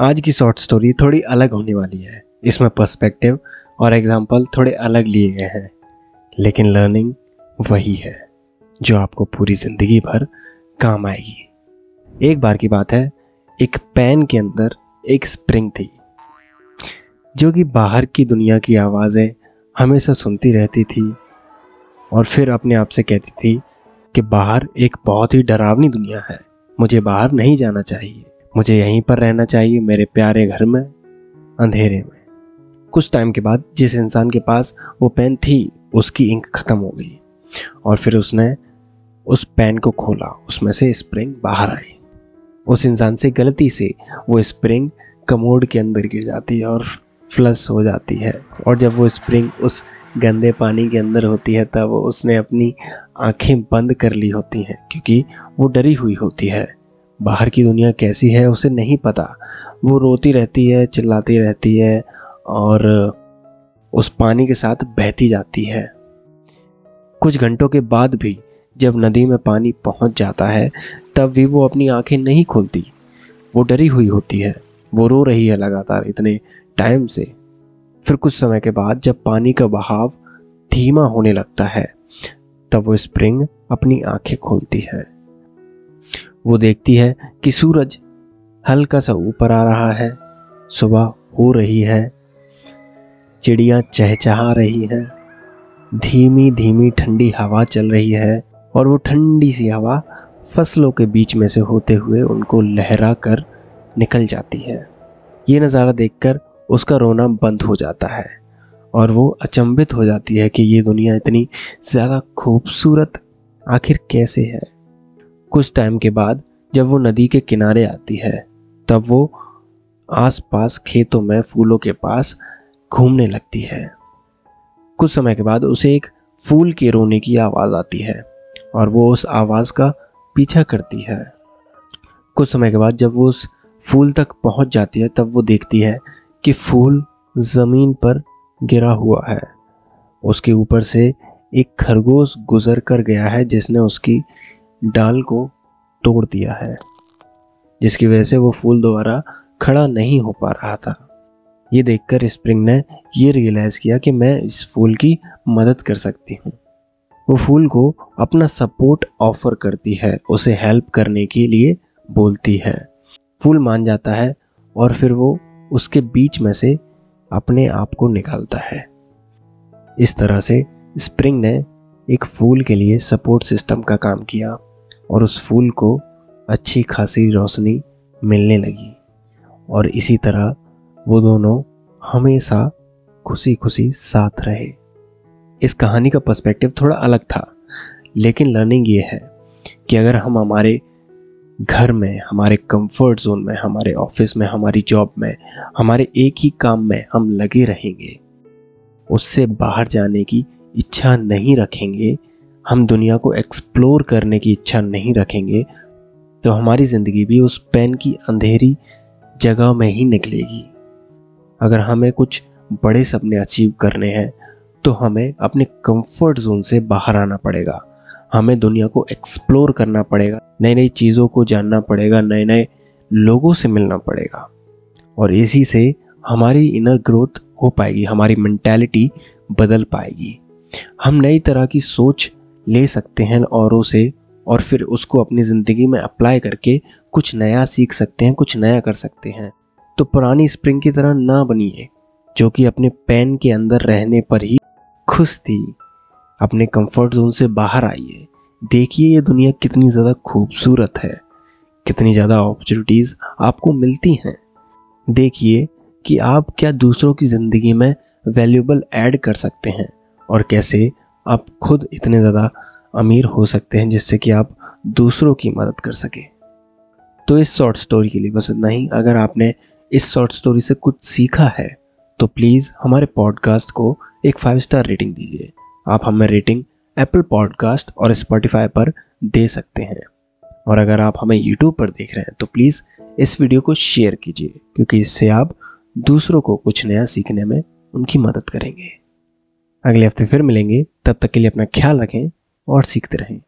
आज की short story थोड़ी अलग होने वाली है। इसमें पर्सपेक्टिव और एग्ज़ाम्पल थोड़े अलग लिए गए हैं। लेकिन लर्निंग वही है, जो आपको पूरी ज़िंदगी भर काम आएगी। एक बार की बात है, एक पैन के अंदर एक स्प्रिंग थी, जो कि बाहर की दुनिया की आवाज़ें हमेशा सुनती रहती थी और फिर अपने आप से कहती थी कि बाहर एक बहुत ही डरावनी दुनिया है, मुझे बाहर नहीं जाना चाहिए। मुझे यहीं पर रहना चाहिए, मेरे प्यारे घर में, अंधेरे में। कुछ टाइम के बाद जिस इंसान के पास वो पेन थी, उसकी इंक खत्म हो गई और फिर उसने उस पेन को खोला, उसमें से स्प्रिंग बाहर आई। उस इंसान से गलती से वो स्प्रिंग कमोड के अंदर गिर जाती है और फ्लश हो जाती है और जब वो स्प्रिंग उस गंदे पानी के अंदर होती है, तब उसने अपनी आँखें बंद कर ली होती हैं, क्योंकि वो डरी हुई होती है। बाहर की दुनिया कैसी है उसे नहीं पता। वो रोती रहती है, चिल्लाती रहती है और उस पानी के साथ बहती जाती है। कुछ घंटों के बाद भी जब नदी में पानी पहुँच जाता है, तब भी वो अपनी आँखें नहीं खोलती। वो डरी हुई होती है। वो रो रही है लगातार इतने टाइम से। फिर कुछ समय के बाद जब पानी का बहाव धीमा होने लगता है, तब वो स्प्रिंग अपनी आँखें खोलती है। वो देखती है कि सूरज हल्का सा ऊपर आ रहा है, सुबह हो रही है, चिड़िया चहचहा रही है धीमी धीमी ठंडी हवा चल रही है और वो ठंडी सी हवा फ़सलों के बीच में से होते हुए उनको लहरा कर निकल जाती है। ये नज़ारा देखकर उसका रोना बंद हो जाता है और वो अचंभित हो जाती है कि ये दुनिया इतनी ज़्यादा खूबसूरत आखिर कैसे है। कुछ टाइम के बाद जब वो नदी के किनारे आती है, तब वो आसपास खेतों में फूलों के पास घूमने लगती है। कुछ समय के बाद उसे एक फूल के रोने की आवाज़ आती है और वो उस आवाज़ का पीछा करती है। कुछ समय के बाद जब वो उस फूल तक पहुँच जाती है, तब वो देखती है कि फूल ज़मीन पर गिरा हुआ है। उसके ऊपर से एक खरगोश गुजर कर गया है, जिसने उसकी डाल को तोड़ दिया है, जिसकी वजह से वो फूल दोबारा खड़ा नहीं हो पा रहा था। ये देखकर स्प्रिंग ने ये रियलाइज़ किया कि मैं इस फूल की मदद कर सकती हूँ। वो फूल को अपना सपोर्ट ऑफ़र करती है, उसे हेल्प करने के लिए बोलती है। फूल मान जाता है और फिर वो उसके बीच में से अपने आप को निकालता है। इस तरह से स्प्रिंग ने एक फूल के लिए सपोर्ट सिस्टम का काम किया। और उस फूल को अच्छी खासी रोशनी मिलने लगी। और इसी तरह वो दोनों हमेशा खुशी खुशी साथ रहे। इस कहानी का पर्सपेक्टिव थोड़ा अलग था, लेकिन लर्निंग ये है कि अगर हम हमारे घर में, हमारे कंफर्ट जोन में, हमारे ऑफ़िस में, हमारी जॉब में, हमारे एक ही काम में हम लगे रहेंगे, उससे बाहर जाने की इच्छा नहीं रखेंगे हम दुनिया को एक्सप्लोर करने की इच्छा नहीं रखेंगे तो हमारी ज़िंदगी भी उस पेन की अंधेरी जगह में ही निकलेगी। अगर हमें कुछ बड़े सपने अचीव करने हैं तो हमें अपने कंफर्ट जोन से बाहर आना पड़ेगा। हमें दुनिया को एक्सप्लोर करना पड़ेगा नई नई चीज़ों को जानना पड़ेगा नए नए लोगों से मिलना पड़ेगा। और इसी से हमारी इनर ग्रोथ हो पाएगी, हमारी मैंटेलिटी बदल पाएगी। हम नई तरह की सोच ले सकते हैं औरों से और फिर उसको अपनी ज़िंदगी में अप्लाई करके कुछ नया सीख सकते हैं, कुछ नया कर सकते हैं। तो पुरानी स्प्रिंग की तरह ना बनिए, जो कि अपने पेन के अंदर रहने पर ही खुश थी। अपने कंफर्ट जोन से बाहर आइए। देखिए ये दुनिया कितनी ज़्यादा खूबसूरत है, कितनी ज़्यादा अपॉर्चुनिटीज़ आपको मिलती हैं। देखिए कि आप क्या दूसरों की ज़िंदगी में वैल्यूबल ऐड कर सकते हैं और कैसे आप खुद इतने ज़्यादा अमीर हो सकते हैं जिससे कि आप दूसरों की मदद कर सकें। तो इस शॉर्ट स्टोरी के लिए बस इतना ही। अगर आपने इस शॉर्ट स्टोरी से कुछ सीखा है तो प्लीज़ हमारे पॉडकास्ट को एक फाइव स्टार रेटिंग दीजिए। आप हमें रेटिंग एप्पल पॉडकास्ट और स्पॉटिफाई पर दे सकते हैं। और अगर आप हमें यूट्यूब पर देख रहे हैं तो प्लीज़ इस वीडियो को शेयर कीजिए, क्योंकि इससे आप दूसरों को कुछ नया सीखने में उनकी मदद करेंगे। अगले हफ़्ते फिर मिलेंगे। तब तक के लिए अपना ख्याल रखें और सीखते रहें।